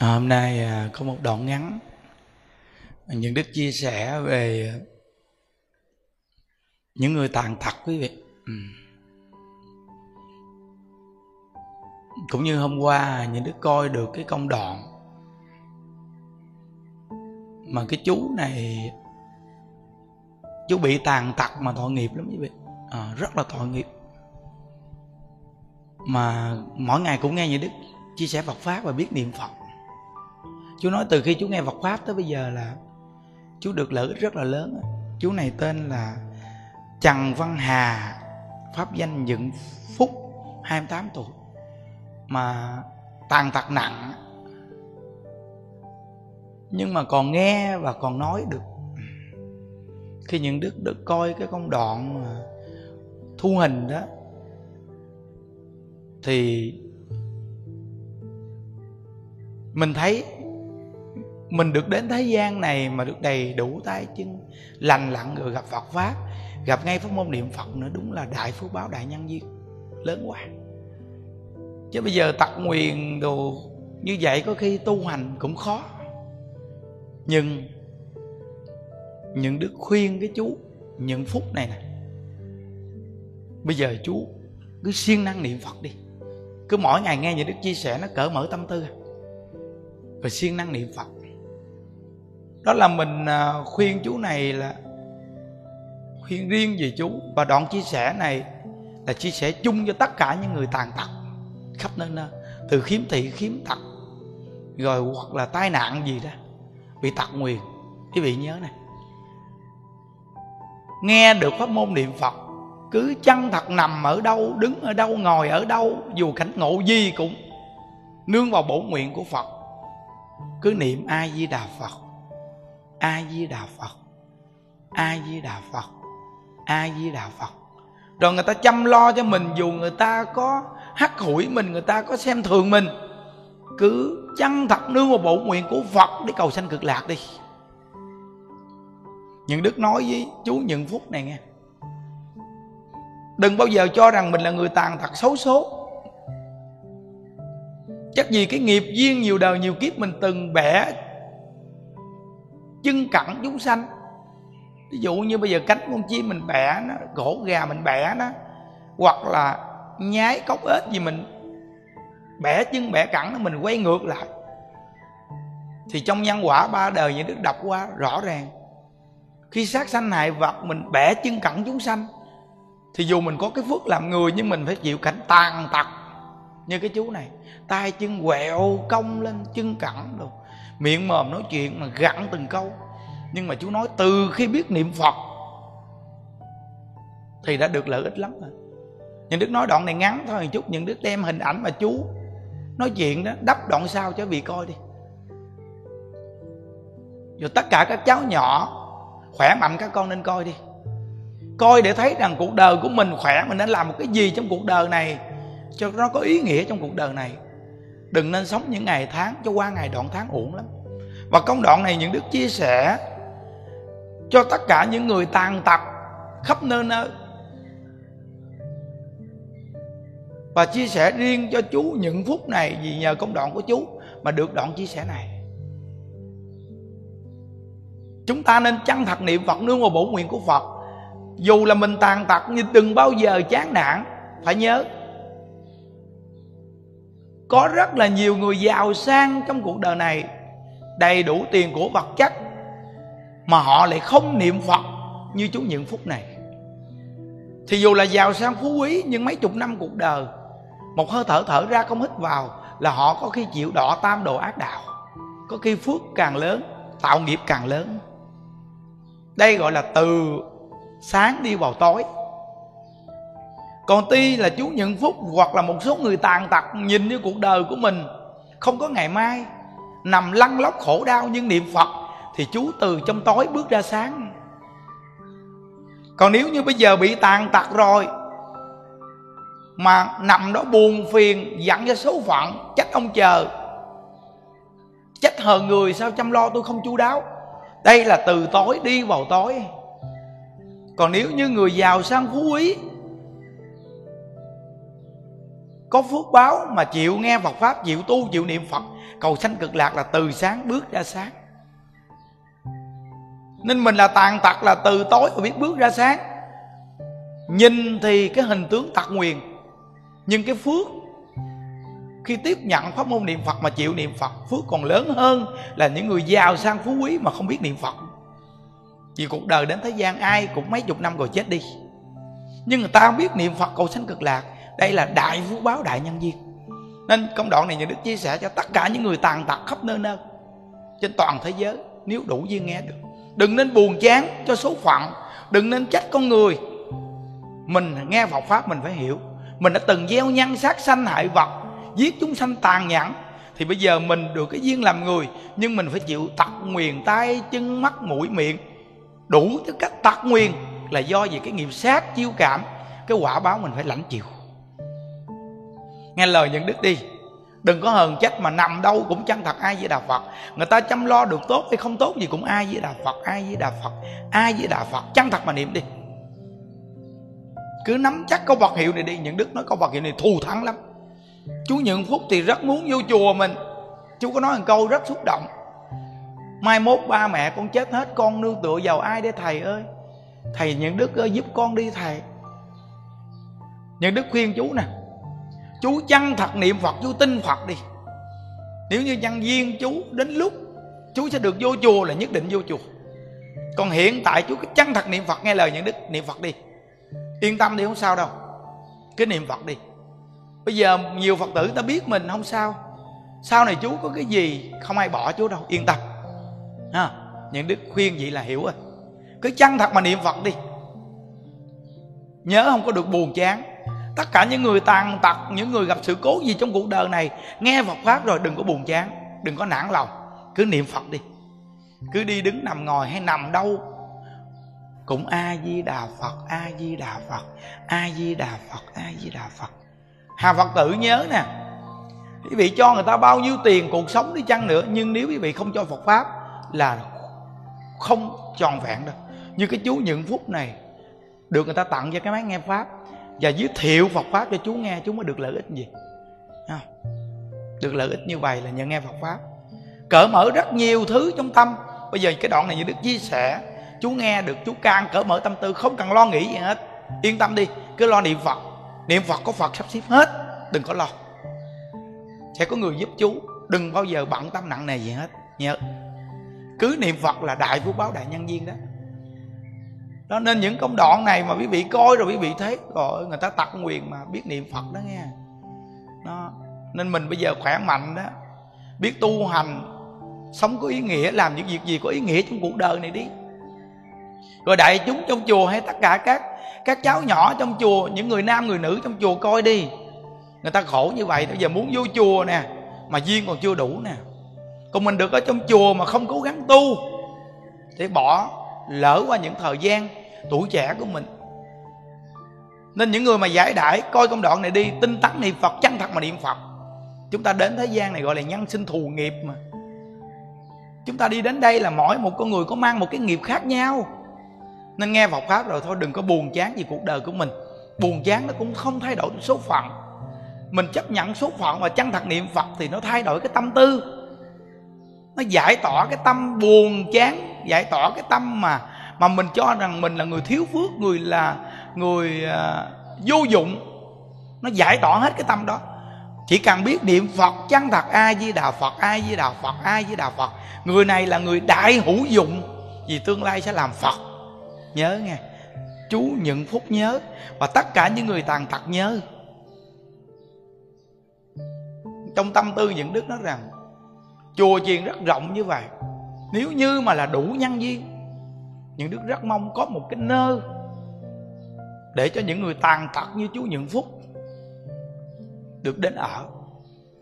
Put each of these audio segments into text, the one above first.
à, hôm nay à, có một đoạn ngắn. Những đức chia sẻ về những người tàn tật quý vị. Ừ. cũng như hôm qua những đức coi được cái công đoạn mà cái chú này chú bị tàn tật mà tội nghiệp lắm quý vị. À, rất là tội nghiệp. Mà mỗi ngày cũng nghe những đức chia sẻ Phật pháp và biết niệm Phật chú nói từ khi chú nghe Phật pháp tới bây giờ là chú được lợi ích rất là lớn chú này tên là Trần Văn Hà, pháp danh Dựng Phúc 28 tuổi, mà tàn tật nặng. Nhưng mà còn nghe và còn nói được. Khi những đức được coi cái công đoạn thu hình đó, thì mình thấy mình được đến thế gian này mà được đầy đủ tay chân, lành lặn rồi gặp Phật pháp, gặp ngay pháp môn niệm Phật nữa, đúng là đại phước báo đại nhân duyên, lớn quá. Chứ bây giờ tật nguyền đồ như vậy có khi tu hành cũng khó. Nhưng những đức khuyên cái chú, những phút này nè, bây giờ chú cứ siêng năng niệm phật đi. Cứ mỗi ngày nghe những đức chia sẻ nó cởi mở tâm tư à. rồi siêng năng niệm phật đó là mình à, khuyên chú này là khuyên riêng về chú. Và đoạn chia sẻ này là chia sẻ chung cho tất cả những người tàn tật khắp nơi nơi, từ khiếm thị, khiếm tật rồi hoặc là tai nạn gì đó, bị tật nguyền. Quý vị nhớ này. Nghe được pháp môn niệm phật, cứ chăng thật nằm ở đâu, đứng ở đâu, ngồi ở đâu, dù cảnh ngộ gì cũng nương vào bổ nguyện của phật. Cứ niệm a di đà phật a di đà phật. A di đà phật. A di đà phật. Rồi người ta chăm lo cho mình dù người ta có hắt hủi mình, người ta có xem thường mình. Cứ chăng thật nương vào bộ nguyện của phật để cầu sanh cực lạc đi. Những đức nói với chú những phút này nghe. Đừng bao giờ cho rằng mình là người tàn thật xấu số. Chắc gì cái nghiệp duyên nhiều đời nhiều kiếp mình từng bẻ chân cẳng chúng sanh. Ví dụ như bây giờ cánh con chim mình bẻ nó, gỗ gà mình bẻ nó, hoặc là nhái cốc ếch gì mình bẻ chân bẻ cẳng nó, mình quay ngược lại. Thì trong nhân quả ba đời những đức đọc qua rõ ràng. Khi sát sanh hại vật, mình bẻ chân cẳng chúng sanh. Thì dù mình có cái phước làm người, nhưng mình phải chịu cảnh tàn tật như cái chú này. Tay chân quẹo cong lên chân cẳng được miệng mồm nói chuyện mà gặn từng câu. Nhưng mà chú nói, từ khi biết niệm phật, thì đã được lợi ích lắm rồi. Những đức nói đoạn này ngắn thôi một chút những đức đem hình ảnh mà chú nói chuyện đó, đắp đoạn sau cho vị coi đi. Rồi tất cả các cháu nhỏ khỏe mạnh, các con nên coi đi. Coi để thấy rằng cuộc đời của mình khỏe, mình nên làm một cái gì trong cuộc đời này cho nó có ý nghĩa trong cuộc đời này đừng nên sống những ngày tháng, cho qua ngày đoạn tháng uổng lắm. Và công đoạn này những đức chia sẻ cho tất cả những người tàn tật khắp nơi nơi. Và chia sẻ riêng cho chú những phút này vì nhờ công đoạn của chú mà được đoạn chia sẻ này. Chúng ta nên chăng thật niệm phật nương vào bổ nguyện của phật. Dù là mình tàn tật, nhưng đừng bao giờ chán nản, phải nhớ có rất là nhiều người giàu sang trong cuộc đời này, đầy đủ tiền của vật chất, mà họ lại không niệm phật như chú những phút này. Thì dù là giàu sang phú quý, nhưng mấy chục năm cuộc đời, một hơi thở thở ra không hít vào là họ có khi chịu đỏ tam đồ ác đạo, có khi phước càng lớn, tạo nghiệp càng lớn. Đây gọi là từ sáng đi vào tối còn tuy là chú nhận phúc hoặc là một số người tàn tật nhìn như cuộc đời của mình. Không có ngày mai, nằm lăn lóc khổ đau nhưng niệm phật, thì chú từ trong tối bước ra sáng. Còn nếu như bây giờ bị tàn tật rồi, mà nằm đó buồn phiền, dặn cho số phận, trách ông chờ. Trách hờ người, sao chăm lo tôi không chu đáo? Đây là từ tối đi vào tối. Còn nếu như người giàu sang phú quý có phước báo mà chịu nghe Phật pháp, chịu tu, chịu niệm Phật. Cầu sanh cực lạc là từ sáng bước ra sáng. Nên mình là tàn tật, là từ tối mà biết bước ra sáng. Nhìn thì cái hình tướng tật nguyền. Nhưng cái phước, khi tiếp nhận pháp môn niệm phật mà chịu niệm phật, phước còn lớn hơn là những người giàu sang phú quý mà không biết niệm phật. Vì cuộc đời đến thế gian ai cũng mấy chục năm rồi chết đi. Nhưng người ta không biết niệm phật, cầu sanh cực lạc đây là đại phú báo đại nhân duyên nên công đoạn này nhà đức chia sẻ cho tất cả những người tàn tật khắp nơi nơi, trên toàn thế giới, nếu đủ duyên nghe được. Đừng nên buồn chán cho số phận, đừng nên trách con người. Mình nghe Phật pháp mình phải hiểu. Mình đã từng gieo nhân sát sanh hại vật, giết chúng sanh tàn nhẫn. Thì bây giờ mình được cái duyên làm người, nhưng mình phải chịu tật nguyền tay, chân mắt, mũi, miệng. Đủ thứ cách tật nguyền là do vì cái nghiệp sát, chiêu cảm, cái quả báo mình phải lãnh chịu nghe lời những đức đi. Đừng có hờn trách mà nằm đâu cũng chân thật ai với đà phật. Người ta chăm lo được tốt hay không tốt gì cũng ai với đà phật, ai với đà phật, ai với đà phật. Chân thật mà niệm đi. Cứ nắm chắc câu vật hiệu này đi. Những đức nói câu vật hiệu này thù thắng lắm. Chú nhận phúc thì rất muốn vô chùa mình. Chú có nói một câu rất xúc động. Mai mốt ba mẹ con chết hết, con nương tựa vào ai để thầy ơi? Thầy những đức ơi, giúp con đi thầy. Những đức khuyên chú nè chú chăng thật niệm phật, chú tin phật đi. Nếu như nhân viên chú đến lúc chú sẽ được vô chùa là nhất định vô chùa. Còn hiện tại chú cứ chăng thật niệm phật, nghe lời những đức niệm phật đi. Yên tâm đi, không sao đâu. Cái niệm phật đi. Bây giờ nhiều phật tử ta biết mình không sao. Sau này chú có cái gì, không ai bỏ chú đâu. Yên tâm. Ha, những đức khuyên vậy là hiểu rồi. Cứ chăng thật mà niệm phật đi. Nhớ không có được buồn chán tất cả những người tàn tật, những người gặp sự cố gì trong cuộc đời này, nghe phật pháp rồi đừng có buồn chán, đừng có nản lòng, cứ niệm phật đi. Cứ đi đứng nằm ngồi hay nằm đâu, cũng a di đà phật, a di đà phật, a di đà phật, a di đà phật. Hà phật tử nhớ nè, quý vị cho người ta bao nhiêu tiền cuộc sống đi chăng nữa, nhưng nếu quý vị không cho phật pháp là không tròn vẹn đâu. Như cái chú những phút này, được người ta tặng cho cái máy nghe pháp và giới thiệu Phật pháp cho chú nghe, chú mới được lợi ích gì? Được lợi ích như vậy là nhờ nghe Phật pháp. Cởi mở rất nhiều thứ trong tâm. Bây giờ cái đoạn này như được chia sẻ. Chú nghe được, chú can cởi mở tâm tư, không cần lo nghĩ gì hết. Yên tâm đi, cứ lo niệm Phật. Niệm Phật có Phật sắp xếp hết, đừng có lo. Sẽ có người giúp chú, đừng bao giờ bận tâm nặng nề gì hết. Nhớ. Cứ niệm Phật là đại phú báo đại nhân viên đó đó, nên những công đoạn này mà quý vị coi rồi quý vị thấy rồi người ta tặc quyền mà, biết niệm phật đó nghe. Đó, nên mình bây giờ khỏe mạnh đó, biết tu hành, sống có ý nghĩa, làm những việc gì có ý nghĩa trong cuộc đời này đi. Rồi đại chúng trong chùa hay tất cả các các cháu nhỏ trong chùa, những người nam, người nữ trong chùa coi đi. Người ta khổ như vậy, bây giờ muốn vô chùa nè, mà duyên còn chưa đủ nè. Còn mình được ở trong chùa mà không cố gắng tu để bỏ lỡ qua những thời gian tuổi trẻ của mình. Nên những người mà giải đãi, coi công đoạn này đi, tinh tấn niệm phật, chân thật mà niệm phật. Chúng ta đến thế gian này gọi là nhân sinh thù nghiệp mà. Chúng ta đi đến đây là mỗi một con người có mang một cái nghiệp khác nhau. Nên nghe Phật pháp rồi thôi, đừng có buồn chán gì cuộc đời của mình. Buồn chán nó cũng không thay đổi số phận. Mình chấp nhận số phận và chân thật niệm Phật thì nó thay đổi cái tâm tư. Nó giải tỏa cái tâm buồn chán, giải tỏa cái tâm mà mà mình cho rằng mình là người thiếu phước người là người uh, vô dụng. Nó giải tỏa hết cái tâm đó. Chỉ cần biết niệm phật chân thật ai với đạo phật ai với đạo phật ai với đạo phật. Người này là người đại hữu dụng vì tương lai sẽ làm phật. Nhớ nghe. Chú nhận phúc nhớ. Và tất cả những người tàn tật nhớ. Trong tâm tư những đức nói rằng chùa chiền rất rộng như vậy. Nếu như mà là đủ nhân duyên những đức rất mong có một cái nơi để cho những người tàn tật như chú Nhận Phúc được đến ở.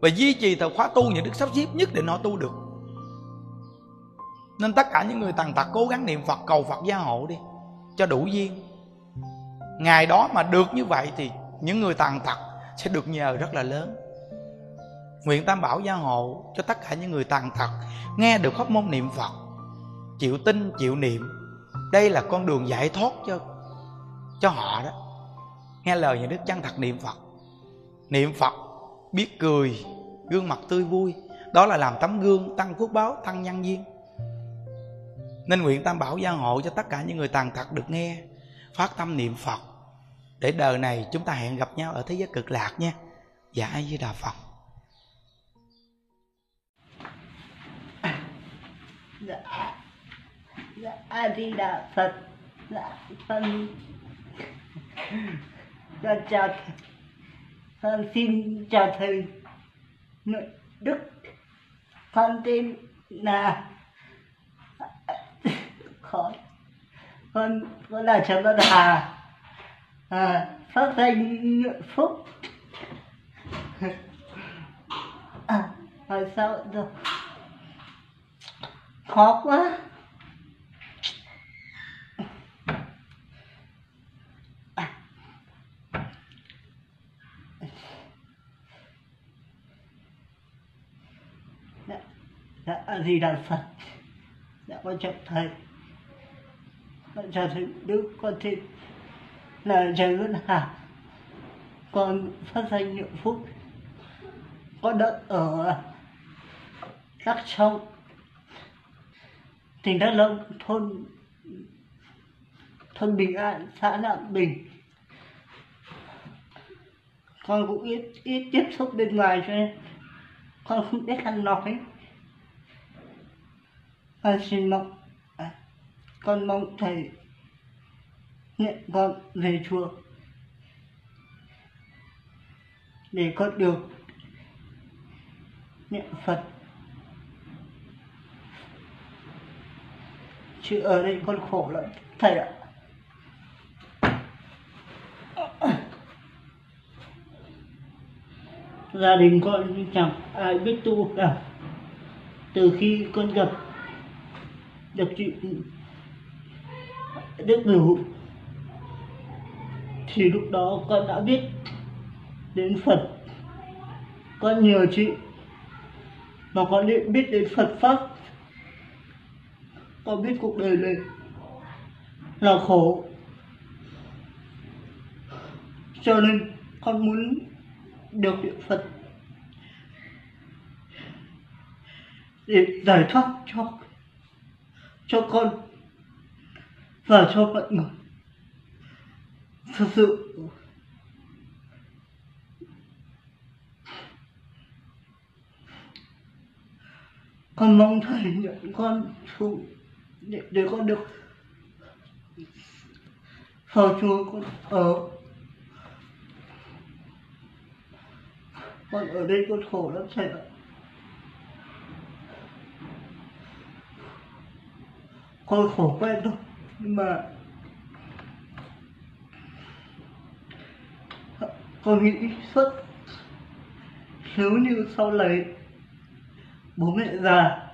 Và duy trì thời khóa tu những đức sắp xếp nhất định họ tu được. Nên tất cả những người tàn tật cố gắng niệm Phật, cầu Phật gia hộ đi, cho đủ duyên. Ngày đó mà được như vậy thì những người tàn tật sẽ được nhờ rất là lớn. Nguyện tam bảo gia hộ cho tất cả những người tàn tật nghe được pháp môn niệm Phật, chịu tin, chịu niệm đây là con đường giải thoát cho cho họ đó. Nghe lời nhà đức chân thật niệm phật. Niệm phật, biết cười, gương mặt tươi vui. Đó là làm tấm gương, tăng phước báo, tăng nhân duyên. Nên nguyện tam bảo gia hộ cho tất cả những người tàn tật được nghe, phát tâm niệm phật. Để đời này chúng ta hẹn gặp nhau ở thế giới cực lạc nha. Dạ ai với đà phật. Dạ dạ a di đà phật dạ con con chào con xin chào thầy nội đức con tên là khó con con là trần văn hà à, phát thanh nhuận phúc. À, sao? Rồi khó quá dạ, dạ a di đà phật. Đã con trọng thầy. Con chào thầy đức con thịt là trời ngân hà. Con phát danh niệm phúc con đất ở đắk trong tỉnh đắk nông, thôn thôn bình an, xã nạm bình. Con cũng ít ít tiếp xúc bên ngoài cho nên con không biết ăn nói con xin mong à, con mong thầy nhận con về chùa để con được niệm Phật. Chứ ở đây con khổ lắm thầy ạ. Gia đình con chẳng ai biết tu cả. Từ khi con gặp được chị được ngủ thì lúc đó con đã biết đến Phật. Con nhờ chị mà con biết đến Phật pháp. Con biết cuộc đời này là khổ. Cho nên con muốn được niệm Phật để giải thoát cho cho con và cho mọi người thực sự con mong thầy nhận con xuống để, để con được vào chùa con ở con ở đây con khổ lắm thầy ạ. Con khổ quen thôi. Nhưng mà con nghĩ suốt. Nếu như sau này bố mẹ già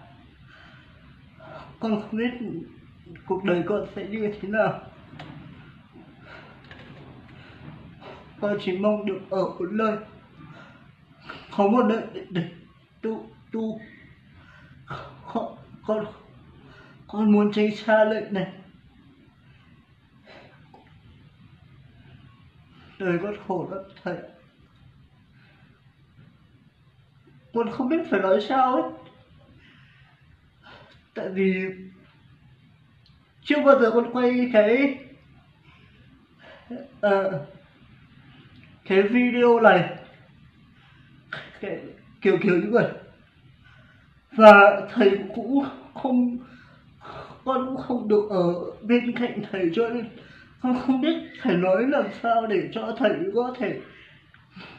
con không biết cuộc đời con sẽ như thế nào. Con chỉ mong được ở một nơi có một nơi để, để tu tu. Con, con con muốn tránh xa lệnh này. Đời con khổ lắm thầy. Con không biết phải nói sao ấy tại vì chưa bao giờ con quay cái à, cái video này. Cái kiểu kiểu như vậy. Và thầy cũng không con cũng không được ở bên cạnh thầy cho nên con không biết thầy nói làm sao để cho thầy có thể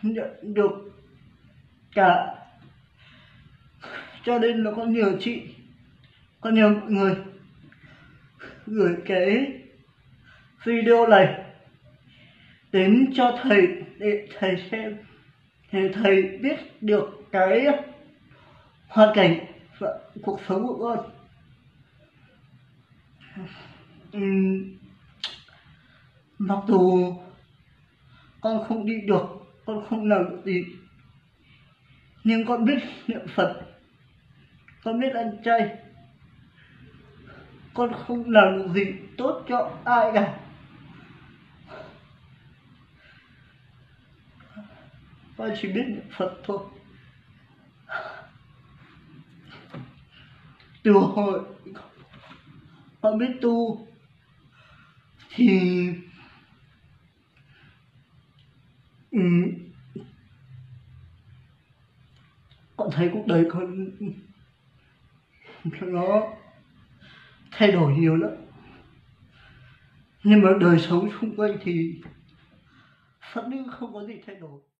nhận được cả. Cho nên là con nhờ chị, con nhờ mọi người gửi cái video này đến cho thầy để thầy xem, để thầy biết được cái hoàn cảnh và cuộc sống của con mặc dù con không đi được, con không làm được gì, nhưng con biết niệm phật, con biết ăn chay. Con không làm được gì tốt cho ai cả. Con chỉ biết niệm phật thôi. Từ hồi con biết tu thì ừ, con thấy cuộc đời con nó thay đổi nhiều lắm. Nhưng mà đời sống xung quanh thì vẫn không có gì thay đổi.